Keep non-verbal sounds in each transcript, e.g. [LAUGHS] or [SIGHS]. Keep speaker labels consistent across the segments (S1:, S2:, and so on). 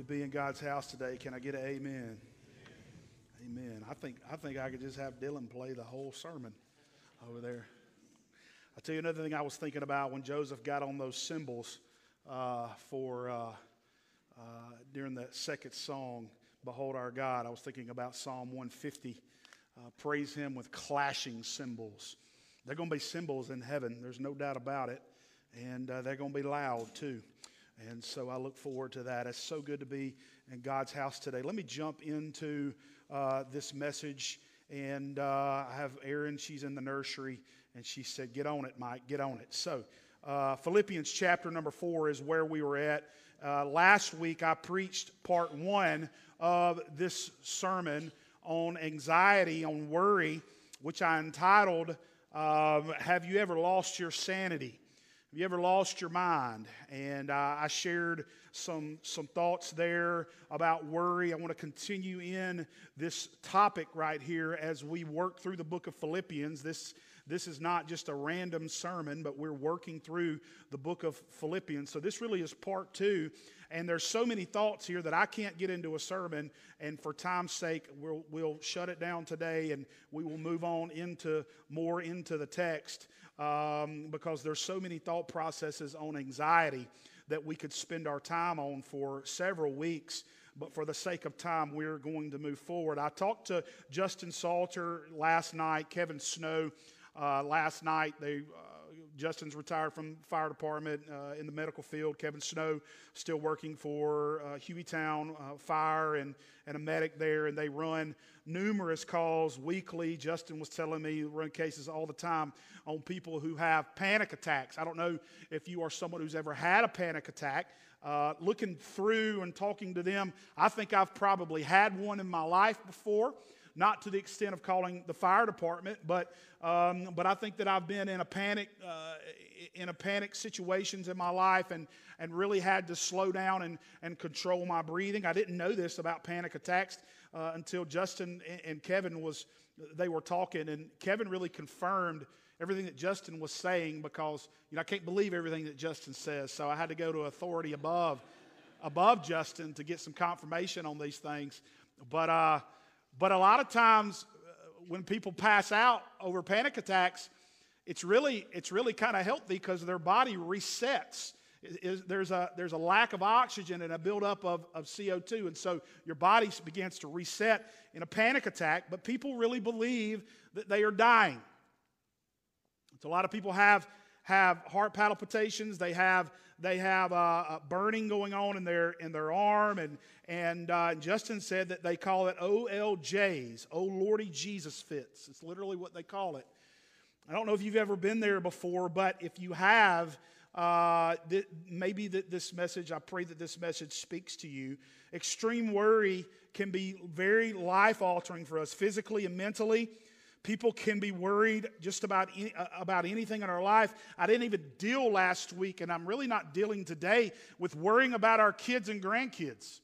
S1: to be in God's house today. Can I get an amen? Amen. I think I think I could just have Dylan play the whole sermon over there. I'll tell you another thing I was thinking about when Joseph got on those cymbals uh, for uh, uh, during the second song, "Behold Our God." I was thinking about Psalm 150. Uh, praise Him with clashing cymbals. They're going to be cymbals in heaven. There's no doubt about it, and uh, they're going to be loud too. And so I look forward to that. It's so good to be in God's house today. Let me jump into uh, this message. And uh, I have Erin, she's in the nursery, and she said, Get on it, Mike, get on it. So, uh, Philippians chapter number four is where we were at. Uh, last week, I preached part one of this sermon on anxiety, on worry, which I entitled, um, Have You Ever Lost Your Sanity? Have you ever lost your mind? And uh, I shared some, some thoughts there about worry. I want to continue in this topic right here as we work through the book of Philippians. This, this is not just a random sermon, but we're working through the book of Philippians. So this really is part two. And there's so many thoughts here that I can't get into a sermon. And for time's sake, we'll, we'll shut it down today and we will move on into more into the text um, because there's so many thought processes on anxiety that we could spend our time on for several weeks. But for the sake of time, we're going to move forward. I talked to Justin Salter last night, Kevin Snow uh, last night. They uh, Justin's retired from fire department uh, in the medical field. Kevin Snow still working for uh, Hueytown uh, Fire and, and a medic there, and they run numerous calls weekly. Justin was telling me run cases all the time on people who have panic attacks. I don't know if you are someone who's ever had a panic attack. Uh, looking through and talking to them, I think I've probably had one in my life before not to the extent of calling the fire department, but, um, but I think that I've been in a panic, uh, in a panic situations in my life and, and really had to slow down and, and control my breathing. I didn't know this about panic attacks uh, until Justin and Kevin was, they were talking, and Kevin really confirmed everything that Justin was saying because, you know, I can't believe everything that Justin says, so I had to go to authority above, above Justin to get some confirmation on these things. But, uh, but a lot of times uh, when people pass out over panic attacks, it's really, it's really kind of healthy because their body resets. there's, a, there's a lack of oxygen and a buildup of, of CO2. And so your body begins to reset in a panic attack, but people really believe that they are dying. So a lot of people have, have heart palpitations, they have they have a burning going on in their, in their arm. And, and uh, Justin said that they call it OLJs, Oh Lordy Jesus fits. It's literally what they call it. I don't know if you've ever been there before, but if you have, uh, th- maybe that this message, I pray that this message speaks to you. Extreme worry can be very life altering for us physically and mentally. People can be worried just about, any, uh, about anything in our life. I didn't even deal last week, and I'm really not dealing today with worrying about our kids and grandkids.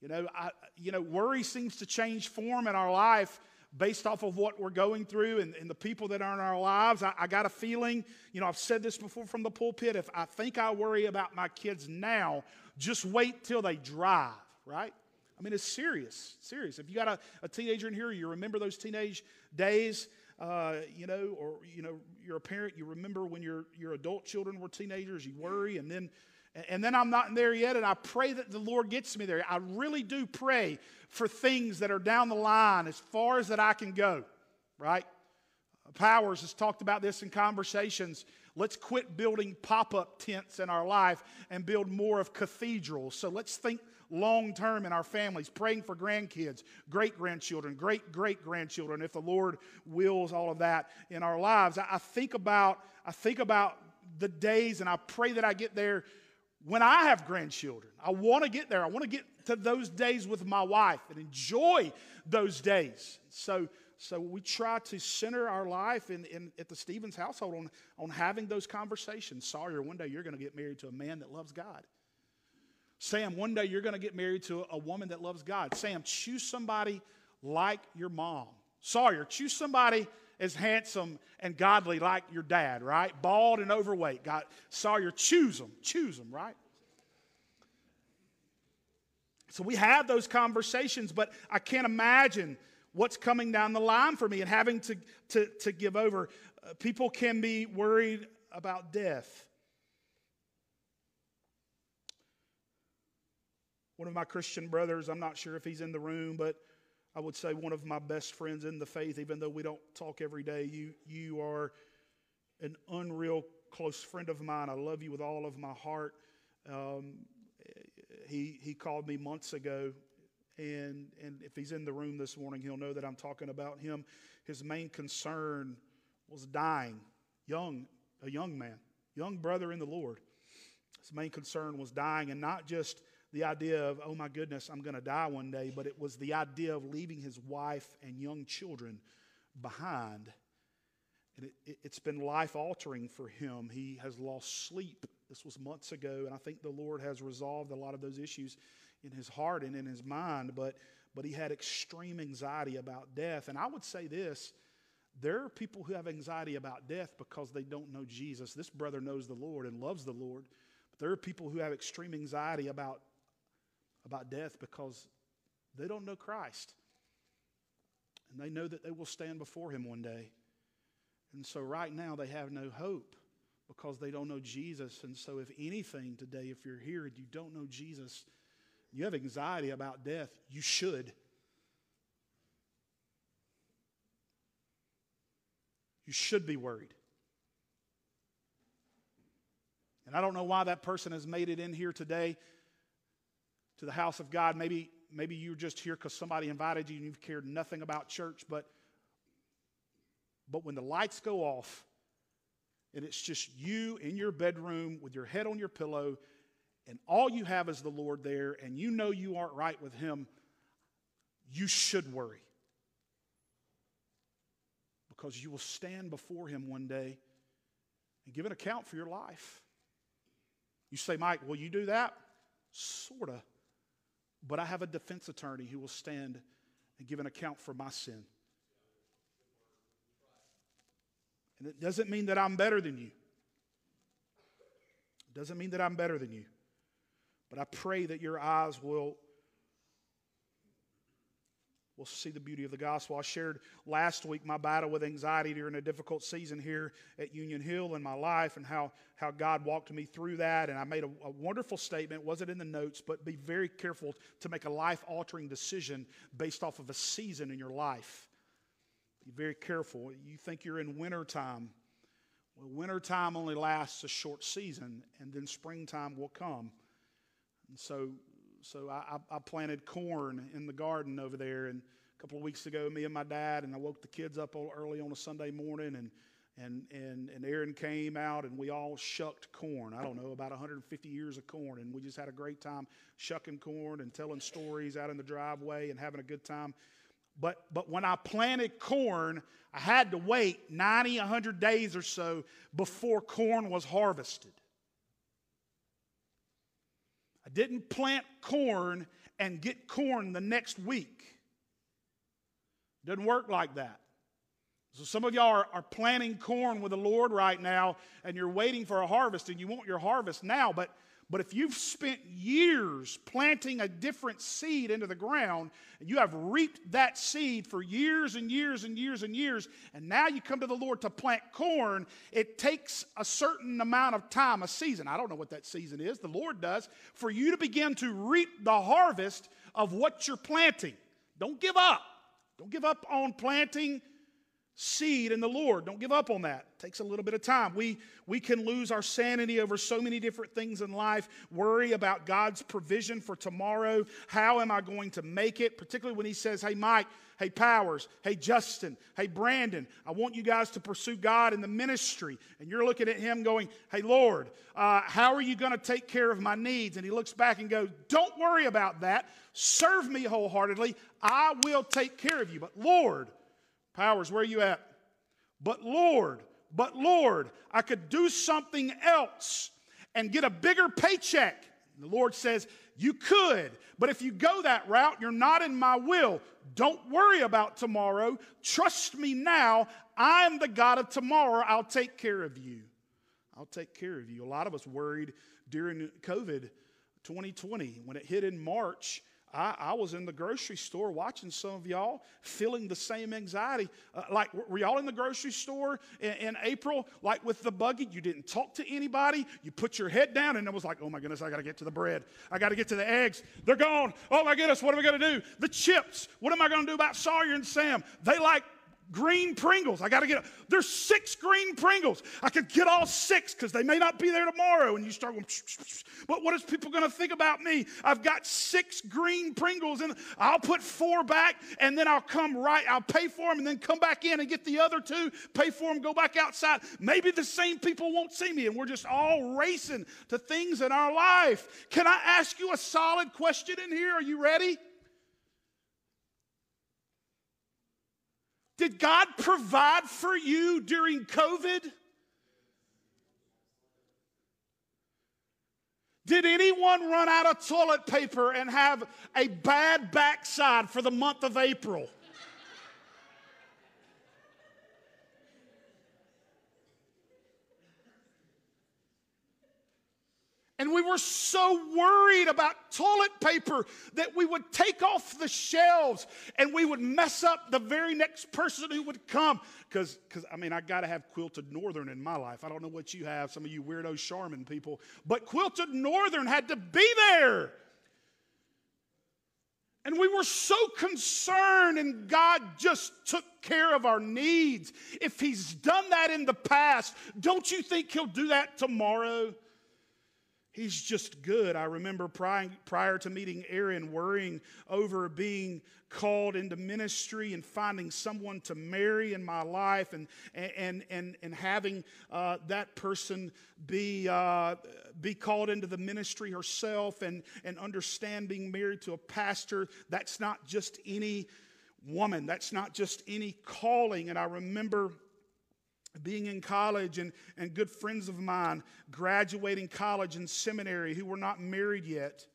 S1: You know, I, you know, worry seems to change form in our life based off of what we're going through and, and the people that are in our lives. I, I, got a feeling, you know, I've said this before from the pulpit. If I think I worry about my kids now, just wait till they drive, right? I mean, it's serious, serious. If you got a, a teenager in here, you remember those teenage days, uh, you know, or, you know, you're a parent, you remember when your, your adult children were teenagers, you worry, and then, and then I'm not there yet, and I pray that the Lord gets me there. I really do pray for things that are down the line as far as that I can go, right? Powers has talked about this in conversations. Let's quit building pop up tents in our life and build more of cathedrals. So let's think long term in our families, praying for grandkids, great grandchildren, great great grandchildren, if the Lord wills all of that in our lives. I, think about I think about the days, and I pray that I get there when I have grandchildren. I want to get there. I want to get to those days with my wife and enjoy those days. So so we try to center our life in, in, at the Stevens household on, on having those conversations. Sawyer, one day you're going to get married to a man that loves God. Sam, one day you're going to get married to a woman that loves God. Sam, choose somebody like your mom. Sawyer, choose somebody as handsome and godly like your dad, right? Bald and overweight. God, Sawyer, choose them. Choose them, right? So we have those conversations, but I can't imagine what's coming down the line for me and having to, to, to give over. Uh, people can be worried about death. One of my Christian brothers, I'm not sure if he's in the room, but I would say one of my best friends in the faith, even though we don't talk every day. You, you are an unreal close friend of mine. I love you with all of my heart. Um, he, he called me months ago, and, and if he's in the room this morning, he'll know that I'm talking about him. His main concern was dying, young, a young man, young brother in the Lord. His main concern was dying, and not just the idea of, oh my goodness, I'm going to die one day, but it was the idea of leaving his wife and young children behind. And it, has it, been life altering for him. He has lost sleep this was months ago, and I think the Lord has resolved a lot of those issues in his heart and in his mind, but, but he had extreme anxiety about death. And I would say this there are people who have anxiety about death because they don't know Jesus. This brother knows the Lord and loves the Lord, but there are people who have extreme anxiety about, about death because they don't know Christ. And they know that they will stand before him one day. And so right now they have no hope because they don't know Jesus. And so, if anything today, if you're here and you don't know Jesus, you have anxiety about death, you should. You should be worried. And I don't know why that person has made it in here today to the house of God. Maybe, maybe you're just here because somebody invited you and you've cared nothing about church, but, but when the lights go off, and it's just you in your bedroom with your head on your pillow, and all you have is the Lord there, and you know you aren't right with Him, you should worry. Because you will stand before Him one day and give an account for your life. You say, Mike, will you do that? Sort of. But I have a defense attorney who will stand and give an account for my sin. And it doesn't mean that I'm better than you. It doesn't mean that I'm better than you. But I pray that your eyes will, will see the beauty of the gospel. I shared last week my battle with anxiety during a difficult season here at Union Hill in my life and how, how God walked me through that. And I made a, a wonderful statement, wasn't in the notes, but be very careful to make a life altering decision based off of a season in your life. Be very careful. You think you're in wintertime. Well, wintertime only lasts a short season, and then springtime will come. And so, so I, I planted corn in the garden over there. And a couple of weeks ago, me and my dad, and I woke the kids up early on a Sunday morning, and and, and, and Erin came out and we all shucked corn. I don't know, about 150 years of corn. And we just had a great time shucking corn and telling stories out in the driveway and having a good time. But, but when I planted corn, I had to wait 90, 100 days or so before corn was harvested. Didn't plant corn and get corn the next week. Doesn't work like that. So some of y'all are, are planting corn with the Lord right now, and you're waiting for a harvest, and you want your harvest now, but but if you've spent years planting a different seed into the ground, and you have reaped that seed for years and years and years and years, and now you come to the Lord to plant corn, it takes a certain amount of time, a season. I don't know what that season is, the Lord does, for you to begin to reap the harvest of what you're planting. Don't give up. Don't give up on planting seed in the Lord. Don't give up on that. It takes a little bit of time. We, we can lose our sanity over so many different things in life, worry about God's provision for tomorrow. How am I going to make it? Particularly when He says, Hey, Mike, hey, Powers, hey, Justin, hey, Brandon, I want you guys to pursue God in the ministry. And you're looking at Him going, Hey, Lord, uh, how are you going to take care of my needs? And He looks back and goes, Don't worry about that. Serve me wholeheartedly. I will take care of you. But Lord, Powers, where are you at? But Lord, but Lord, I could do something else and get a bigger paycheck. The Lord says, You could, but if you go that route, you're not in my will. Don't worry about tomorrow. Trust me now. I'm the God of tomorrow. I'll take care of you. I'll take care of you. A lot of us worried during COVID 2020 when it hit in March. I, I, was in the grocery store watching some of y'all feeling the same anxiety. Uh, like, were y'all in the grocery store in, in, April, like with the buggy? You didn't talk to anybody. You put your head down, and it was like, oh my goodness, I got to get to the bread. I got to get to the eggs. They're gone. Oh my goodness, what am I going to do? The chips. What am I going to do about Sawyer and Sam? They like green Pringles. I got to get, there's six green Pringles. I could get all six because they may not be there tomorrow. And you start going, but what is people going to think about me? I've got six green Pringles and I'll put four back and then I'll come right, I'll pay for them and then come back in and get the other two, pay for them, go back outside. Maybe the same people won't see me and we're just all racing to things in our life. Can I ask you a solid question in here? Are you ready? Did God provide for you during COVID? Did anyone run out of toilet paper and have a bad backside for the month of April? And we were so worried about toilet paper that we would take off the shelves and we would mess up the very next person who would come. Because, I mean, I got to have quilted northern in my life. I don't know what you have, some of you weirdo Charmin people, but quilted northern had to be there. And we were so concerned, and God just took care of our needs. If He's done that in the past, don't you think He'll do that tomorrow? He's just good. I remember prior, prior to meeting Erin, worrying over being called into ministry and finding someone to marry in my life and, and, and, and having uh, that person be, uh, be called into the ministry herself and, and understand being married to a pastor. That's not just any woman, that's not just any calling. And I remember being in college and, and good friends of mine graduating college and seminary who were not married yet.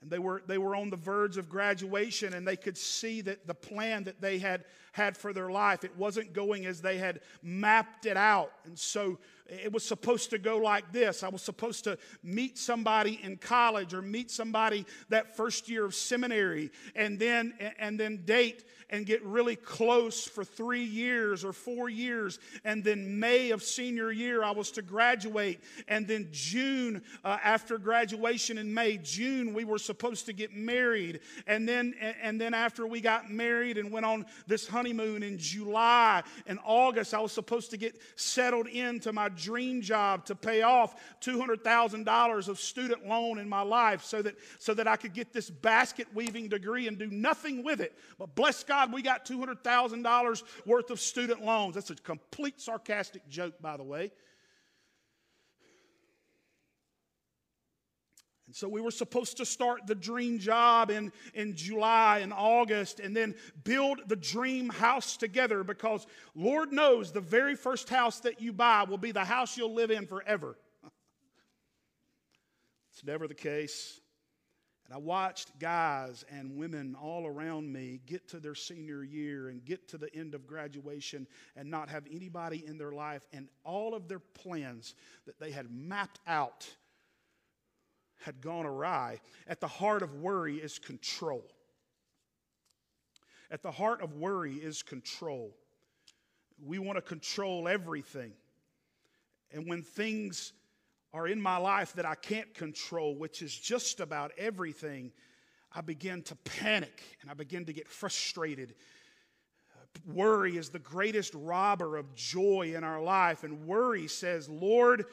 S1: And they were, they were on the verge of graduation and they could see that the plan that they had had for their life, it wasn't going as they had mapped it out. And so it was supposed to go like this. I was supposed to meet somebody in college or meet somebody that first year of seminary and then, and then date and get really close for three years or four years. And then May of senior year, I was to graduate. And then June, uh, after graduation in May, June, we were supposed to get married. And then, and then after we got married and went on this honeymoon in July and August, I was supposed to get settled into my dream job to pay off $200,000 of student loan in my life so that, so that I could get this basket weaving degree and do nothing with it. But bless God we got $200,000 worth of student loans. That's a complete sarcastic joke, by the way. So we were supposed to start the dream job in, in July and August and then build the dream house together because Lord knows the very first house that you buy will be the house you'll live in forever. [LAUGHS] it's never the case. And I watched guys and women all around me get to their senior year and get to the end of graduation and not have anybody in their life, and all of their plans that they had mapped out had gone awry. At the heart of worry is control. At the heart of worry is control. We want to control everything. And when things are in my life that I can't control, which is just about everything, I begin to panic and I begin to get frustrated. Worry is the greatest robber of joy in our life. And worry says, Lord,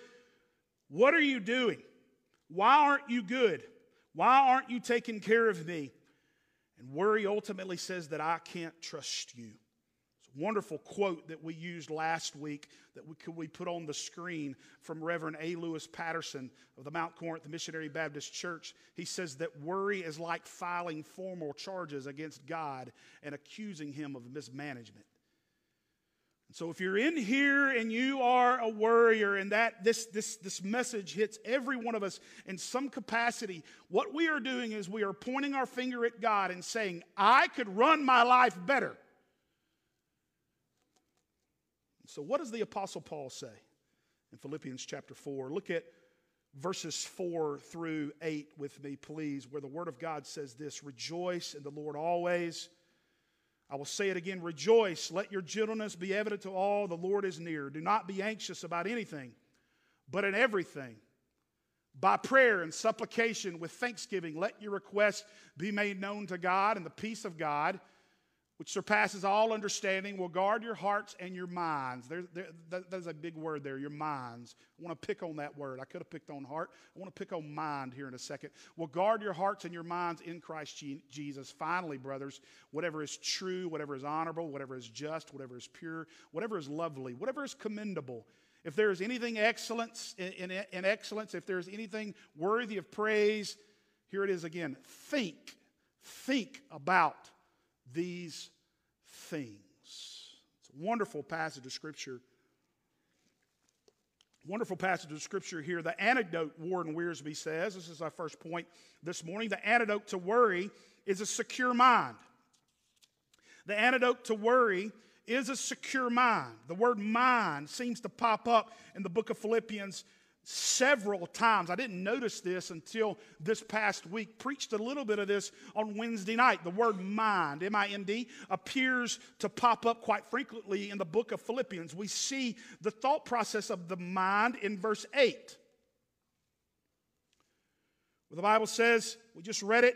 S1: what are you doing? Why aren't you good? Why aren't you taking care of me? And worry ultimately says that I can't trust you It's a wonderful quote that we used last week that we could we put on the screen from Reverend A. Louis Patterson of the Mount Corinth Missionary Baptist Church. He says that worry is like filing formal charges against God and accusing him of mismanagement. So if you're in here and you are a worrier and that this, this, this message hits every one of us in some capacity, what we are doing is we are pointing our finger at God and saying, I could run my life better. So, what does the Apostle Paul say in Philippians chapter 4? Look at verses 4 through 8 with me, please, where the Word of God says this Rejoice in the Lord always. I will say it again Rejoice. Let your gentleness be evident to all. The Lord is near. Do not be anxious about anything, but in everything. By prayer and supplication with thanksgiving, let your requests be made known to God, and the peace of God, which surpasses all understanding, will guard your hearts and your minds. There, there, that, that's a big word there, your minds. I want to pick on that word. I could have picked on heart. I want to pick on mind here in a second. Will guard your hearts and your minds in Christ Jesus. Finally, brothers, whatever is true, whatever is honorable, whatever is just, whatever is pure, whatever is lovely, whatever is commendable, if there is anything excellence in, in, in excellence, if there is anything worthy of praise, here it is again. Think, think about these things. It's a wonderful passage of Scripture. Wonderful passage of Scripture here. The antidote, Warren Wiersbe says, this is our first point this morning. The antidote to worry is a secure mind. The antidote to worry is a secure mind. The word mind seems to pop up in the book of Philippians several times. I didn't notice this until this past week. Preached a little bit of this on Wednesday night. The word mind, M I N D, appears to pop up quite frequently in the book of Philippians. We see the thought process of the mind in verse 8. Where the Bible says, we just read it,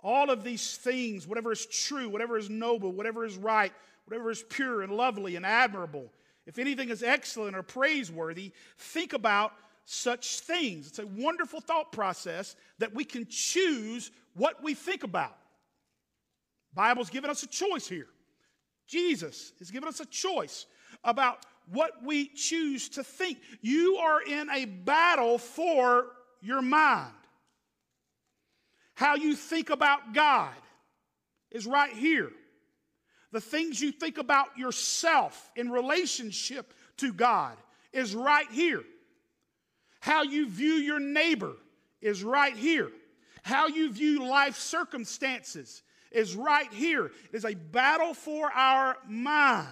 S1: all of these things, whatever is true, whatever is noble, whatever is right, whatever is pure and lovely and admirable, if anything is excellent or praiseworthy, think about such things. It's a wonderful thought process that we can choose what we think about. Bible's given us a choice here. Jesus has given us a choice about what we choose to think. You are in a battle for your mind. How you think about God is right here. The things you think about yourself in relationship to God is right here. How you view your neighbor is right here. How you view life circumstances is right here. It is a battle for our mind.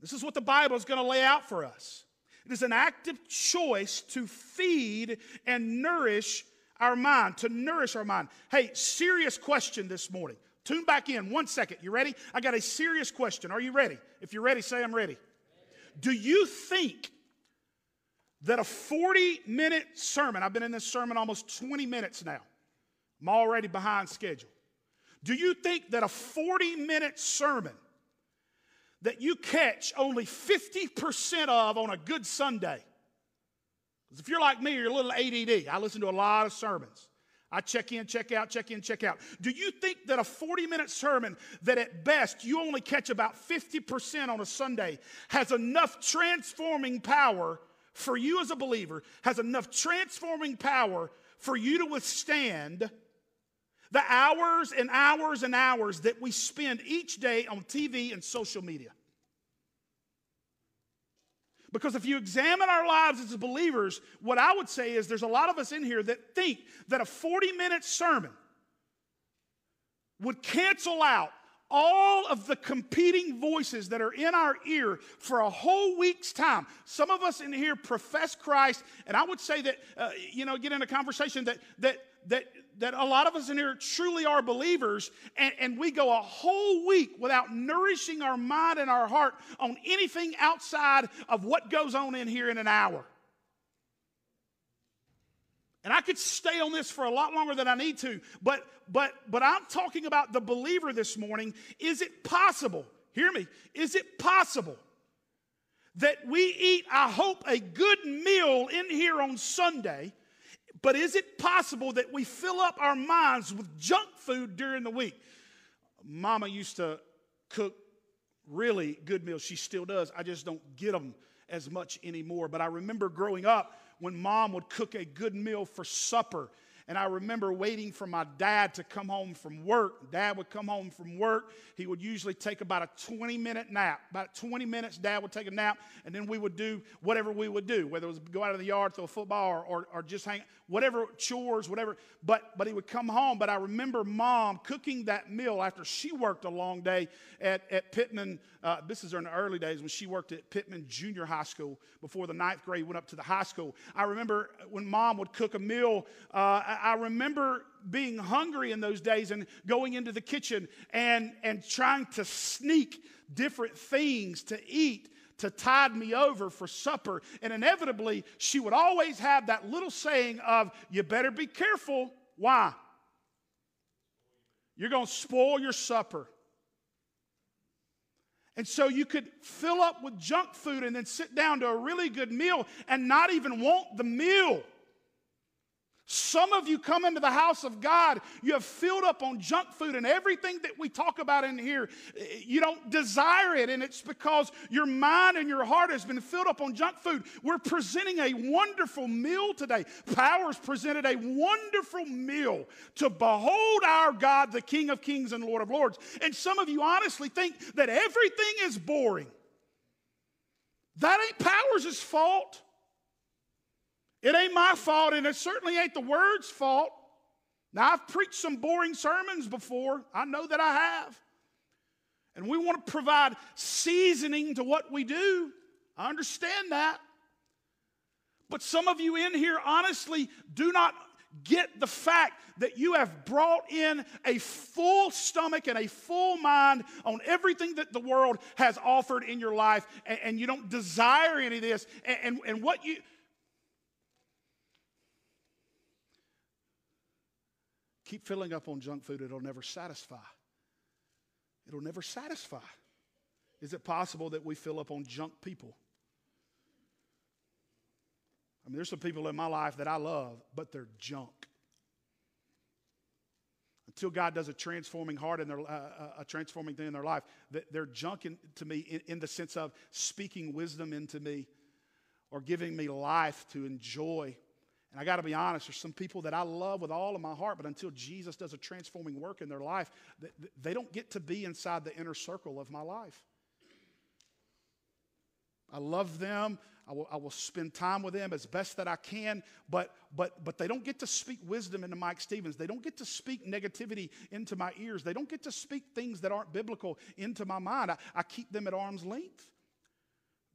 S1: This is what the Bible is going to lay out for us. It is an active choice to feed and nourish our mind, to nourish our mind. Hey, serious question this morning. Tune back in one second. You ready? I got a serious question. Are you ready? If you're ready, say I'm ready. Do you think that a 40 minute sermon, I've been in this sermon almost 20 minutes now, I'm already behind schedule. Do you think that a 40 minute sermon that you catch only 50% of on a good Sunday? Because if you're like me, you're a little ADD. I listen to a lot of sermons. I check in, check out, check in, check out. Do you think that a 40 minute sermon that at best you only catch about 50% on a Sunday has enough transforming power for you as a believer, has enough transforming power for you to withstand the hours and hours and hours that we spend each day on TV and social media? Because if you examine our lives as believers, what I would say is there's a lot of us in here that think that a 40 minute sermon would cancel out all of the competing voices that are in our ear for a whole week's time. Some of us in here profess Christ, and I would say that, uh, you know, get in a conversation that, that, that, that a lot of us in here truly are believers, and, and we go a whole week without nourishing our mind and our heart on anything outside of what goes on in here in an hour. And I could stay on this for a lot longer than I need to, but but but I'm talking about the believer this morning. Is it possible? Hear me. Is it possible that we eat, I hope, a good meal in here on Sunday? But is it possible that we fill up our minds with junk food during the week? Mama used to cook really good meals. She still does. I just don't get them as much anymore. But I remember growing up when mom would cook a good meal for supper And I remember waiting for my dad to come home from work. Dad would come home from work. He would usually take about a 20 minute nap. About 20 minutes, dad would take a nap, and then we would do whatever we would do, whether it was go out of the yard, throw a football, or, or, or just hang, whatever, chores, whatever. But, but he would come home. But I remember mom cooking that meal after she worked a long day at, at Pittman. Uh, this is in the early days when she worked at Pittman Junior High School before the ninth grade went up to the high school. I remember when mom would cook a meal, uh, I remember being hungry in those days and going into the kitchen and, and trying to sneak different things to eat to tide me over for supper. And inevitably, she would always have that little saying of, You better be careful. Why? You're going to spoil your supper. And so you could fill up with junk food and then sit down to a really good meal and not even want the meal. Some of you come into the house of God, you have filled up on junk food and everything that we talk about in here, you don't desire it, and it's because your mind and your heart has been filled up on junk food. We're presenting a wonderful meal today. Powers presented a wonderful meal to behold our God, the King of Kings and Lord of Lords. And some of you honestly think that everything is boring. That ain't Powers' fault. It ain't my fault, and it certainly ain't the word's fault. Now, I've preached some boring sermons before. I know that I have. And we want to provide seasoning to what we do. I understand that. But some of you in here honestly do not get the fact that you have brought in a full stomach and a full mind on everything that the world has offered in your life, and, and you don't desire any of this. And, and, and what you Keep filling up on junk food, it'll never satisfy. It'll never satisfy. Is it possible that we fill up on junk people? I mean, there's some people in my life that I love, but they're junk. Until God does a transforming heart their, uh, uh a transforming thing in their life, they're junk in, to me in, in the sense of speaking wisdom into me or giving me life to enjoy and I got to be honest, there's some people that I love with all of my heart, but until Jesus does a transforming work in their life, they don't get to be inside the inner circle of my life. I love them. I will, I will spend time with them as best that I can, but, but, but they don't get to speak wisdom into Mike Stevens. They don't get to speak negativity into my ears. They don't get to speak things that aren't biblical into my mind. I, I keep them at arm's length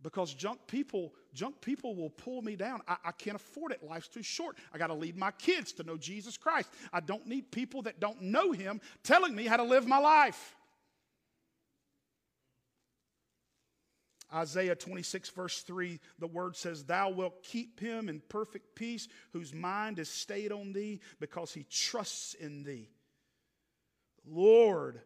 S1: because junk people junk people will pull me down. I, I, can't afford it. Life's too short. I got to lead my kids to know jesus christ. I don't need people that don't know him telling me how to live my life. Isaiah 26 verse 3 the word says thou wilt keep him in perfect peace whose mind is stayed on thee because he trusts in thee. Lord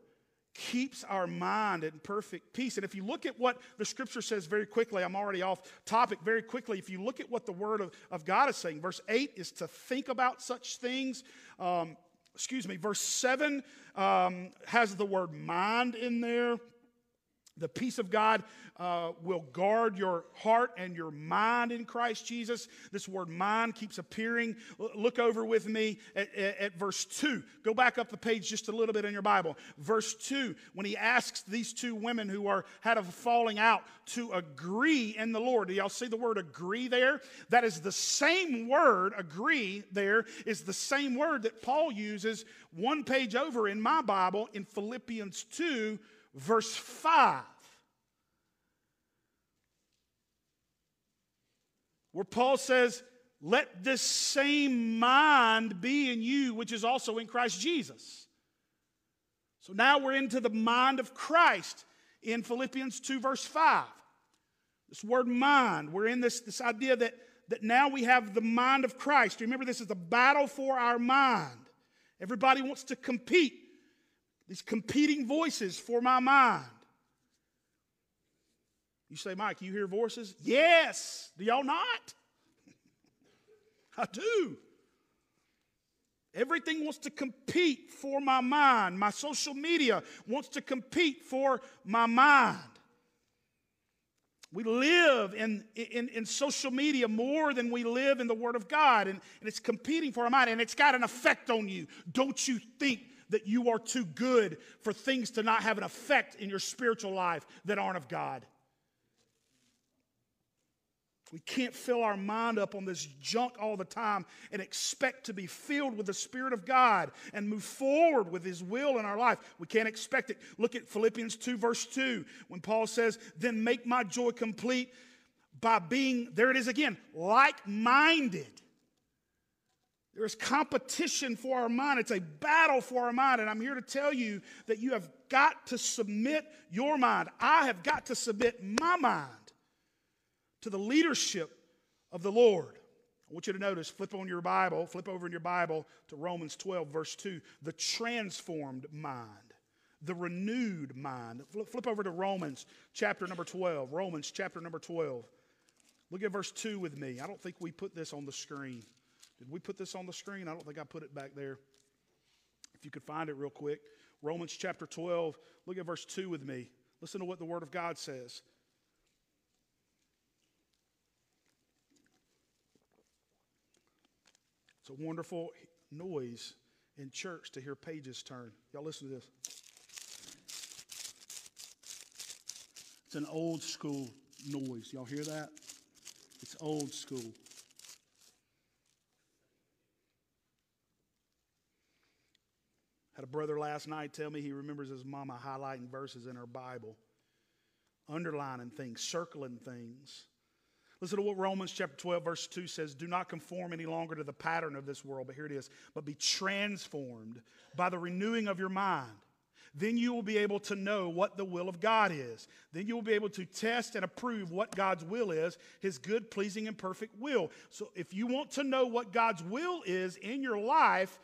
S1: keeps our mind in perfect peace. And if you look at what the scripture says very quickly, I'm already off topic very quickly. If you look at what the word of, of God is saying, verse 8 is to think about such things. Um, excuse me, verse 7 um, has the word mind in there. The peace of God uh, will guard your heart and your mind in Christ Jesus. This word mind keeps appearing. look over with me at, at, at, verse 2. Go back up the page just a little bit in your Bible. Verse 2, when he asks these two women who are had a falling out to agree in the Lord. Do y'all see the word agree there? That is the same word, agree there, is the same word that Paul uses one page over in my Bible in Philippians 2 verse 5. Where Paul says, Let this same mind be in you, which is also in Christ Jesus. So now we're into the mind of Christ in Philippians 2, verse 5. This word mind, we're in this, this idea that, that now we have the mind of Christ. Remember, this is a battle for our mind. Everybody wants to compete these competing voices for my mind. You say, Mike, you hear voices? Yes. Do y'all not? [LAUGHS] I do. Everything wants to compete for my mind. My social media wants to compete for my mind. We live in, in, in social media more than we live in the Word of God, and, and it's competing for our mind, and it's got an effect on you. Don't you think that you are too good for things to not have an effect in your spiritual life that aren't of God? We can't fill our mind up on this junk all the time and expect to be filled with the Spirit of God and move forward with His will in our life. We can't expect it. Look at Philippians 2, verse 2, when Paul says, Then make my joy complete by being, there it is again, like minded. There is competition for our mind. It's a battle for our mind. And I'm here to tell you that you have got to submit your mind. I have got to submit my mind to the leadership of the Lord. I want you to notice, flip on your Bible, flip over in your Bible to Romans 12, verse 2, the transformed mind, the renewed mind. Flip, over to Romans chapter number 12. Romans chapter number 12. Look at verse 2 with me. I don't think we put this on the screen. Did we put this on the screen? I don't think I put it back there. If you could find it real quick. Romans chapter 12, look at verse 2 with me. Listen to what the Word of God says. It's a wonderful noise in church to hear pages turn. Y'all listen to this. It's an old school noise. Y'all hear that? It's old school. Had a brother last night tell me he remembers his mama highlighting verses in her Bible, underlining things, circling things. Listen to what Romans chapter 12, verse 2 says Do not conform any longer to the pattern of this world, but here it is, but be transformed by the renewing of your mind. Then you will be able to know what the will of God is. Then you will be able to test and approve what God's will is, his good, pleasing, and perfect will. So if you want to know what God's will is in your life,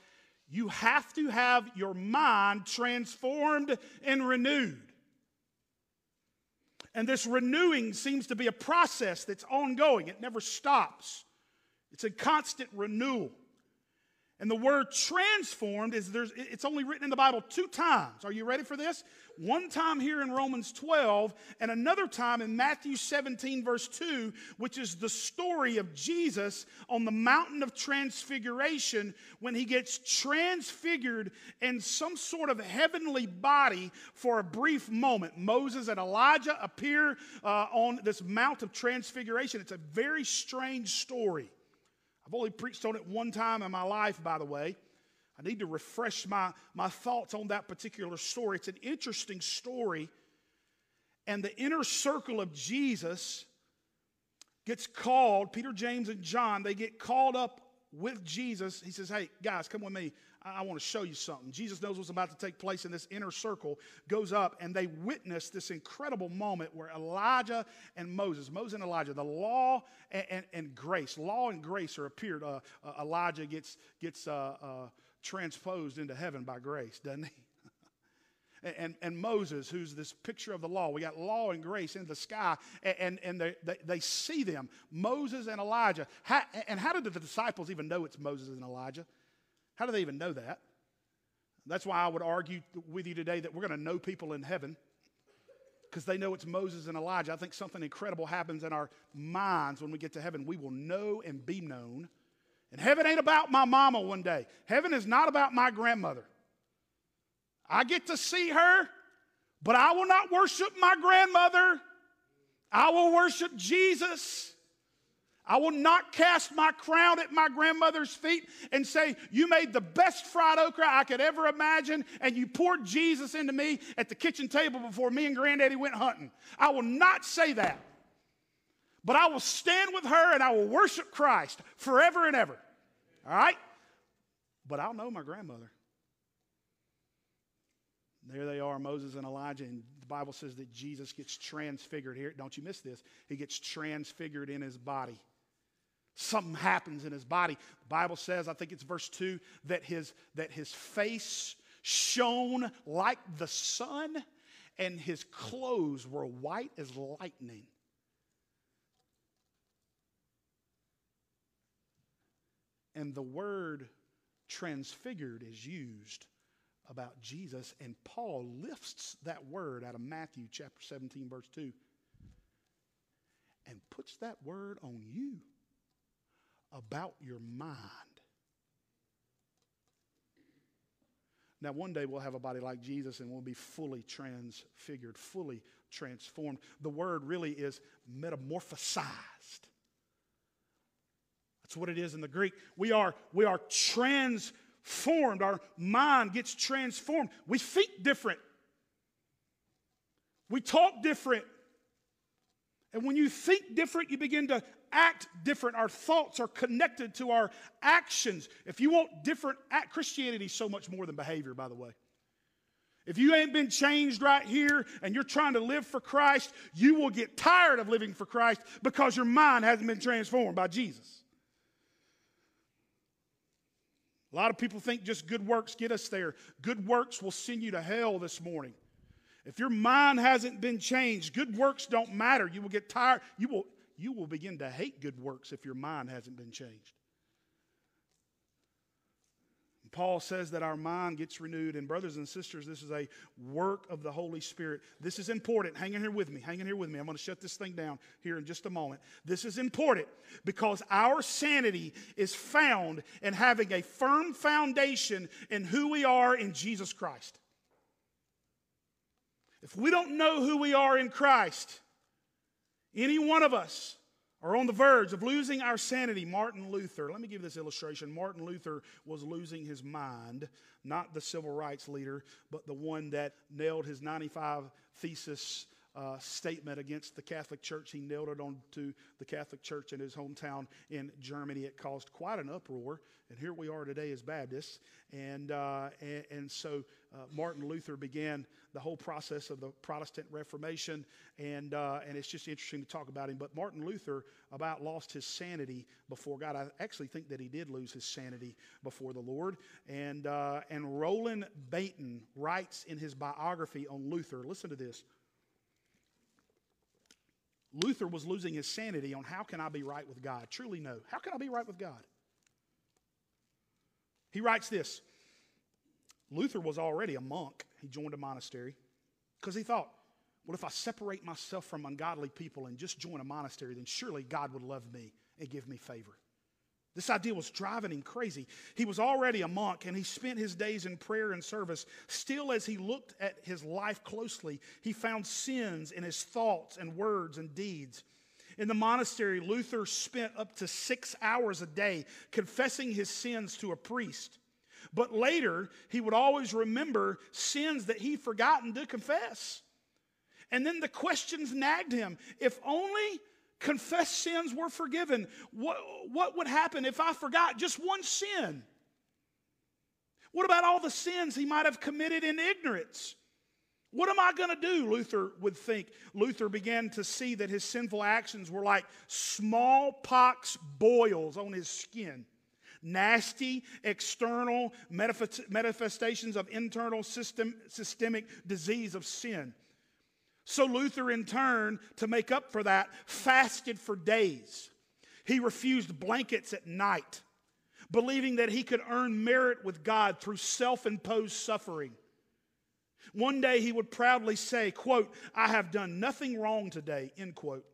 S1: you have to have your mind transformed and renewed. And this renewing seems to be a process that's ongoing, it never stops. It's a constant renewal. And the word transformed is there's it's only written in the Bible two times. Are you ready for this? One time here in Romans 12 and another time in Matthew 17 verse 2, which is the story of Jesus on the mountain of transfiguration when he gets transfigured in some sort of heavenly body for a brief moment. Moses and Elijah appear uh, on this mount of transfiguration. It's a very strange story. I've only preached on it one time in my life, by the way. I need to refresh my, my thoughts on that particular story. It's an interesting story. And the inner circle of Jesus gets called, Peter, James, and John, they get called up with Jesus. He says, Hey, guys, come with me. I, want to show you something. Jesus knows what's about to take place in this inner circle, goes up, and they witness this incredible moment where Elijah and Moses, Moses and Elijah, the law and, and, and grace, law and grace are appeared. Uh, uh, Elijah gets, gets uh, uh transposed into heaven by grace, doesn't he? [LAUGHS] and, and Moses, who's this picture of the law. We got law and grace in the sky, and, and they, they, they see them, Moses and Elijah. How, and how did the disciples even know it's Moses and Elijah? How do they even know that? That's why I would argue with you today that we're going to know people in heaven because they know it's Moses and Elijah. I think something incredible happens in our minds when we get to heaven. We will know and be known. And heaven ain't about my mama one day, heaven is not about my grandmother. I get to see her, but I will not worship my grandmother. I will worship Jesus. I will not cast my crown at my grandmother's feet and say, You made the best fried okra I could ever imagine, and you poured Jesus into me at the kitchen table before me and granddaddy went hunting. I will not say that. But I will stand with her and I will worship Christ forever and ever. All right? But I'll know my grandmother. There they are, Moses and Elijah, and the Bible says that Jesus gets transfigured here. Don't you miss this? He gets transfigured in his body. Something happens in his body. The Bible says, I think it's verse 2, that his, that his face shone like the sun and his clothes were white as lightning. And the word transfigured is used about Jesus, and Paul lifts that word out of Matthew chapter 17, verse 2. and puts that word on you about your mind. Now, one day we'll have a body like Jesus and we'll be fully transfigured, fully transformed. The word really is metamorphosized. That's what it is in the Greek. We are, we are transformed. Our mind gets transformed. We think different. We talk different. And when you think different, you begin to act different. Our thoughts are connected to our actions. If you want different, Christianity is so much more than behavior, by the way. If you ain't been changed right here and you're trying to live for Christ, you will get tired of living for Christ because your mind hasn't been transformed by Jesus. A lot of people think just good works get us there. Good works will send you to hell this morning. If your mind hasn't been changed, good works don't matter. You will get tired. You will, you will begin to hate good works if your mind hasn't been changed. Paul says that our mind gets renewed. And, brothers and sisters, this is a work of the Holy Spirit. This is important. Hang in here with me. Hang in here with me. I'm going to shut this thing down here in just a moment. This is important because our sanity is found in having a firm foundation in who we are in Jesus Christ. If we don't know who we are in Christ, any one of us are on the verge of losing our sanity. Martin Luther, let me give this illustration. Martin Luther was losing his mind, not the civil rights leader, but the one that nailed his 95 thesis uh, statement against the Catholic Church. He nailed it onto the Catholic Church in his hometown in Germany. It caused quite an uproar, and here we are today as Baptists. And, uh, and, and, so uh, Martin Luther began the whole process of the Protestant Reformation, and, uh, and it's just interesting to talk about him. But Martin Luther about lost his sanity before God. I actually think that he did lose his sanity before the Lord. And, uh, and Roland Bainton writes in his biography on Luther, listen to this. Luther was losing his sanity on how can I be right with God? Truly, no. How can I be right with God? He writes this Luther was already a monk. He joined a monastery because he thought, well, if I separate myself from ungodly people and just join a monastery, then surely God would love me and give me favor. This idea was driving him crazy. He was already a monk and he spent his days in prayer and service. Still, as he looked at his life closely, he found sins in his thoughts and words and deeds. In the monastery, Luther spent up to six hours a day confessing his sins to a priest. But later, he would always remember sins that he'd forgotten to confess. And then the questions nagged him. If only confessed sins were forgiven. What, what would happen if I forgot just one sin? What about all the sins he might have committed in ignorance? What am I going to do? Luther would think. Luther began to see that his sinful actions were like smallpox boils on his skin. Nasty external manifestations of internal system, systemic disease of sin. So Luther, in turn, to make up for that, fasted for days. He refused blankets at night, believing that he could earn merit with God through self imposed suffering. One day he would proudly say, quote, I have done nothing wrong today, end quote.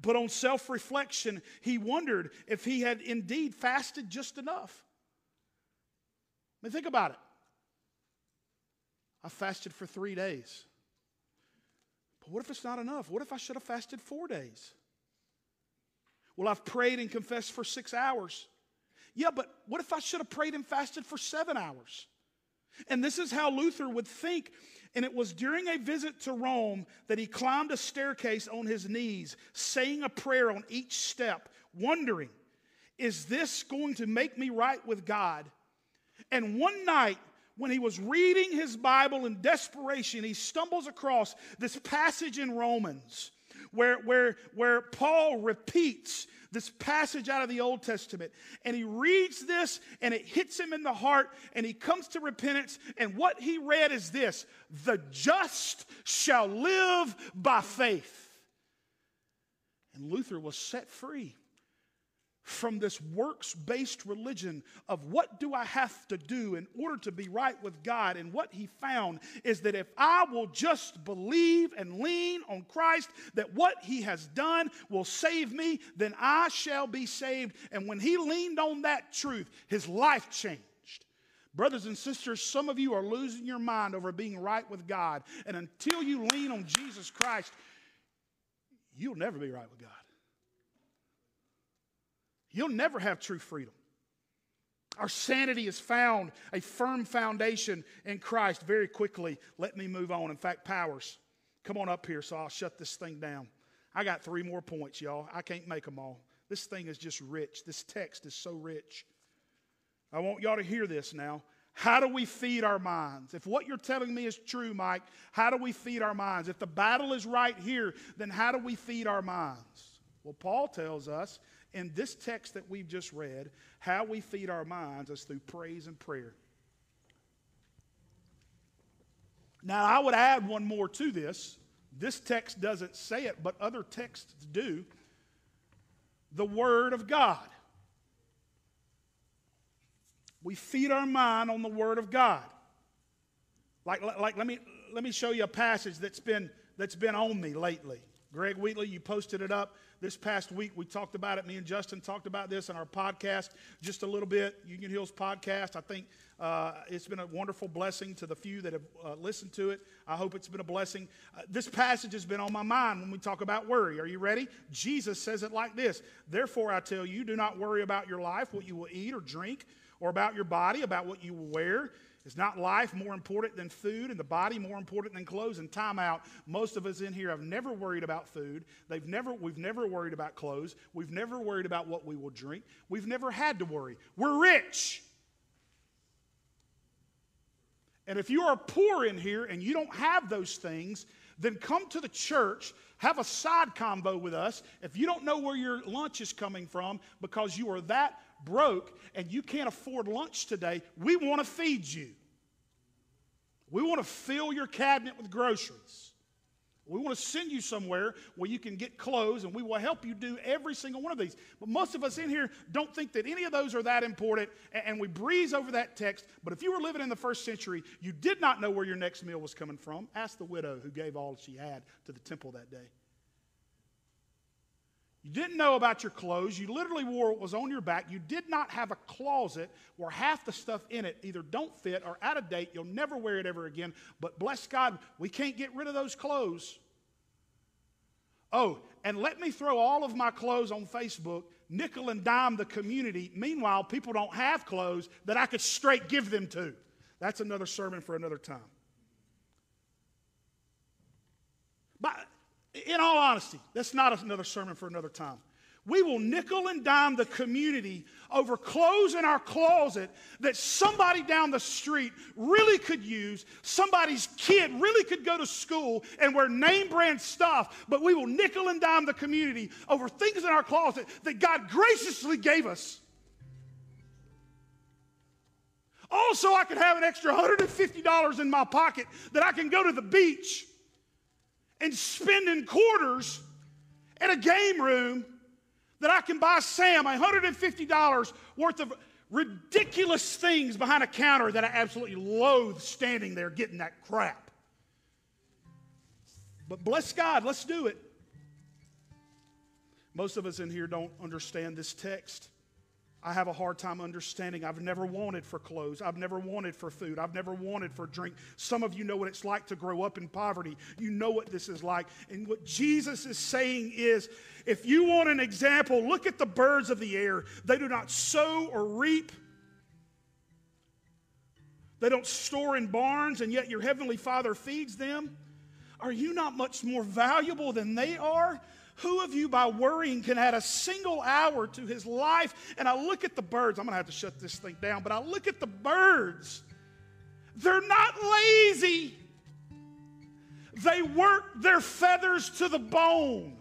S1: But on self reflection, he wondered if he had indeed fasted just enough. I mean, think about it. I fasted for three days. But what if it's not enough? What if I should have fasted four days? Well, I've prayed and confessed for six hours. Yeah, but what if I should have prayed and fasted for seven hours? And this is how Luther would think. And it was during a visit to Rome that he climbed a staircase on his knees, saying a prayer on each step, wondering, is this going to make me right with God? And one night, when he was reading his Bible in desperation, he stumbles across this passage in Romans where, where, where Paul repeats this passage out of the Old Testament. And he reads this and it hits him in the heart and he comes to repentance. And what he read is this the just shall live by faith. And Luther was set free from this works based religion of what do I have to do in order to be right with God. And what he found is that if I will just believe and lean on Christ, that what he has done will save me, then I shall be saved. And when he leaned on that truth, his life changed. Brothers and sisters, some of you are losing your mind over being right with God. And until you lean on Jesus Christ, you'll never be right with God. You'll never have true freedom. Our sanity is found a firm foundation in Christ. Very quickly, let me move on. In fact, Powers, come on up here so I'll shut this thing down. I got three more points, y'all. I can't make them all. This thing is just rich. This text is so rich. I want y'all to hear this now. How do we feed our minds? If what you're telling me is true, Mike, how do we feed our minds? If the battle is right here, then how do we feed our minds? Well, Paul tells us in this text that we've just read, how we feed our minds is through praise and prayer. Now, I would add one more to this. This text doesn't say it, but other texts do. The Word of God. We feed our mind on the Word of God. Like, like let, me, let me show you a passage that's been, that's been on me lately. Greg Wheatley, you posted it up this past week. We talked about it. Me and Justin talked about this on our podcast just a little bit. Union Hills podcast. I think uh, it's been a wonderful blessing to the few that have uh, listened to it. I hope it's been a blessing. Uh, this passage has been on my mind when we talk about worry. Are you ready? Jesus says it like this Therefore, I tell you, do not worry about your life, what you will eat or drink, or about your body, about what you will wear. Is not life more important than food and the body more important than clothes? And time out. Most of us in here have never worried about food. They've never, we've never worried about clothes. We've never worried about what we will drink. We've never had to worry. We're rich. And if you are poor in here and you don't have those things, then come to the church, have a side convo with us. If you don't know where your lunch is coming from because you are that broke and you can't afford lunch today, we want to feed you. We want to fill your cabinet with groceries. We want to send you somewhere where you can get clothes, and we will help you do every single one of these. But most of us in here don't think that any of those are that important, and we breeze over that text. But if you were living in the first century, you did not know where your next meal was coming from. Ask the widow who gave all she had to the temple that day. You didn't know about your clothes. You literally wore what was on your back. You did not have a closet where half the stuff in it either don't fit or out of date. You'll never wear it ever again. But bless God, we can't get rid of those clothes. Oh, and let me throw all of my clothes on Facebook, nickel and dime the community. Meanwhile, people don't have clothes that I could straight give them to. That's another sermon for another time. But in all honesty, that's not another sermon for another time. We will nickel and dime the community over clothes in our closet that somebody down the street really could use. Somebody's kid really could go to school and wear name brand stuff, but we will nickel and dime the community over things in our closet that God graciously gave us. Also, I could have an extra $150 in my pocket that I can go to the beach and spending quarters at a game room that I can buy Sam $150 worth of ridiculous things behind a counter that I absolutely loathe standing there getting that crap. But bless God, let's do it. Most of us in here don't understand this text. I have a hard time understanding. I've never wanted for clothes. I've never wanted for food. I've never wanted for drink. Some of you know what it's like to grow up in poverty. You know what this is like. And what Jesus is saying is if you want an example, look at the birds of the air. They do not sow or reap. They don't store in barns, and yet your heavenly Father feeds them. Are you not much more valuable than they are? Who of you, by worrying, can add a single hour to his life? And I look at the birds. I'm going to have to shut this thing down, but I look at the birds. They're not lazy, they work their feathers to the bone.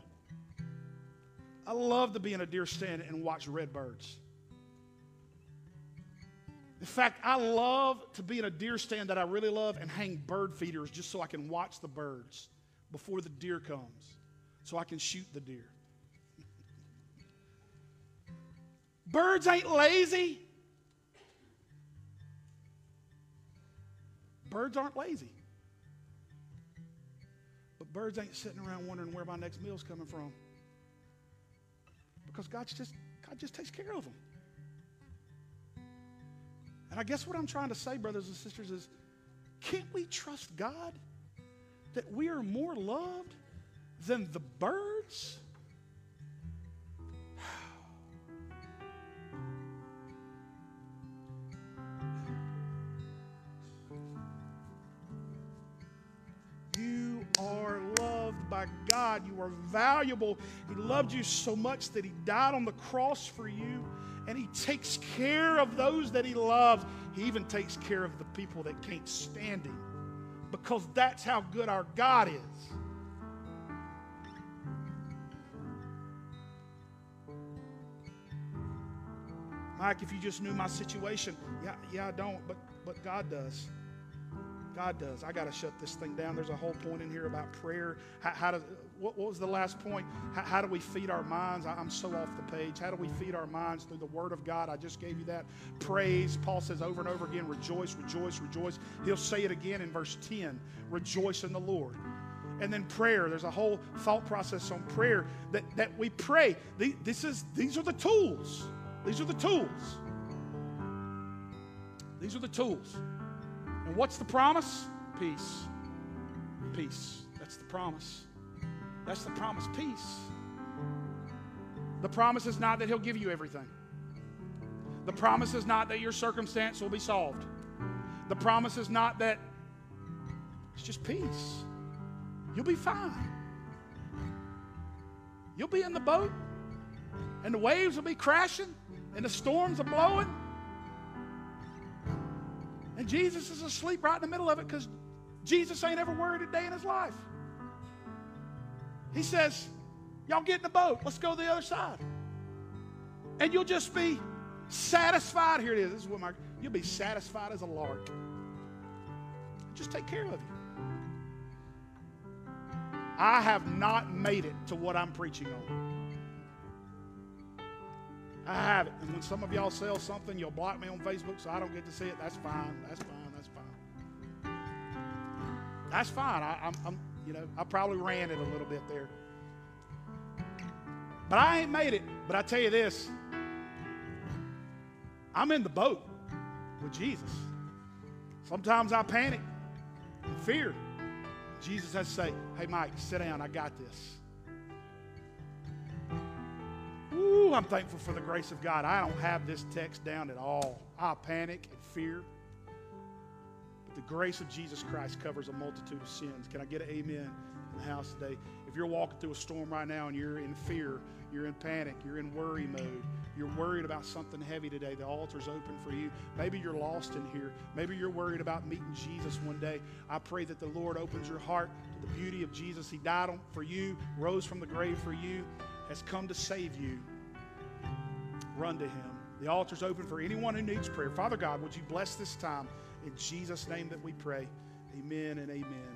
S1: I love to be in a deer stand and watch red birds. In fact, I love to be in a deer stand that I really love and hang bird feeders just so I can watch the birds before the deer comes so I can shoot the deer. [LAUGHS] Birds ain't lazy. Birds aren't lazy. But birds ain't sitting around wondering where my next meal's coming from. Because God's just, God just takes care of them. And I guess what I'm trying to say, brothers and sisters, is can't we trust God that we are more loved than the birds? [SIGHS] You are loved by God. You are valuable. He loved you so much that He died on the cross for you, and He takes care of those that He loves. He even takes care of the people that can't stand Him because that's how good our God is. Mike, if you just knew my situation, yeah, yeah, I don't, but but God does. God does. I got to shut this thing down. There's a whole point in here about prayer. How, how what, what, was the last point? How, how do we feed our minds? I, I'm so off the page. How do we feed our minds through the Word of God? I just gave you that. Praise. Paul says over and over again, rejoice, rejoice, rejoice. He'll say it again in verse 10 rejoice in the Lord. And then prayer. There's a whole thought process on prayer that, that we pray. This is, these are the tools. These are the tools. These are the tools. And what's the promise? Peace. Peace. That's the promise. That's the promise. Peace. The promise is not that He'll give you everything. The promise is not that your circumstance will be solved. The promise is not that it's just peace. You'll be fine. You'll be in the boat, and the waves will be crashing, and the storms are blowing and Jesus is asleep right in the middle of it because Jesus ain't ever worried a day in his life. He says, Y'all get in the boat. Let's go to the other side. And you'll just be satisfied. Here it is. This is what my you'll be satisfied as a lark. Just take care of you. I have not made it to what I'm preaching on. I have it. And when some of y'all sell something, you'll block me on Facebook so I don't get to see it. That's fine. That's fine. That's fine. That's fine. I, I'm, I'm, you know, I probably ran it a little bit there. But I ain't made it. But I tell you this I'm in the boat with Jesus. Sometimes I panic and fear. Jesus has to say, Hey, Mike, sit down. I got this. Ooh, I'm thankful for the grace of God. I don't have this text down at all. I panic and fear. But the grace of Jesus Christ covers a multitude of sins. Can I get an amen in the house today? If you're walking through a storm right now and you're in fear, you're in panic, you're in worry mode, you're worried about something heavy today, the altar's open for you. Maybe you're lost in here. Maybe you're worried about meeting Jesus one day. I pray that the Lord opens your heart to the beauty of Jesus. He died for you, rose from the grave for you has come to save you, run to him. The altar's open for anyone who needs prayer. Father God, would you bless this time? In Jesus' name that we pray. Amen and amen.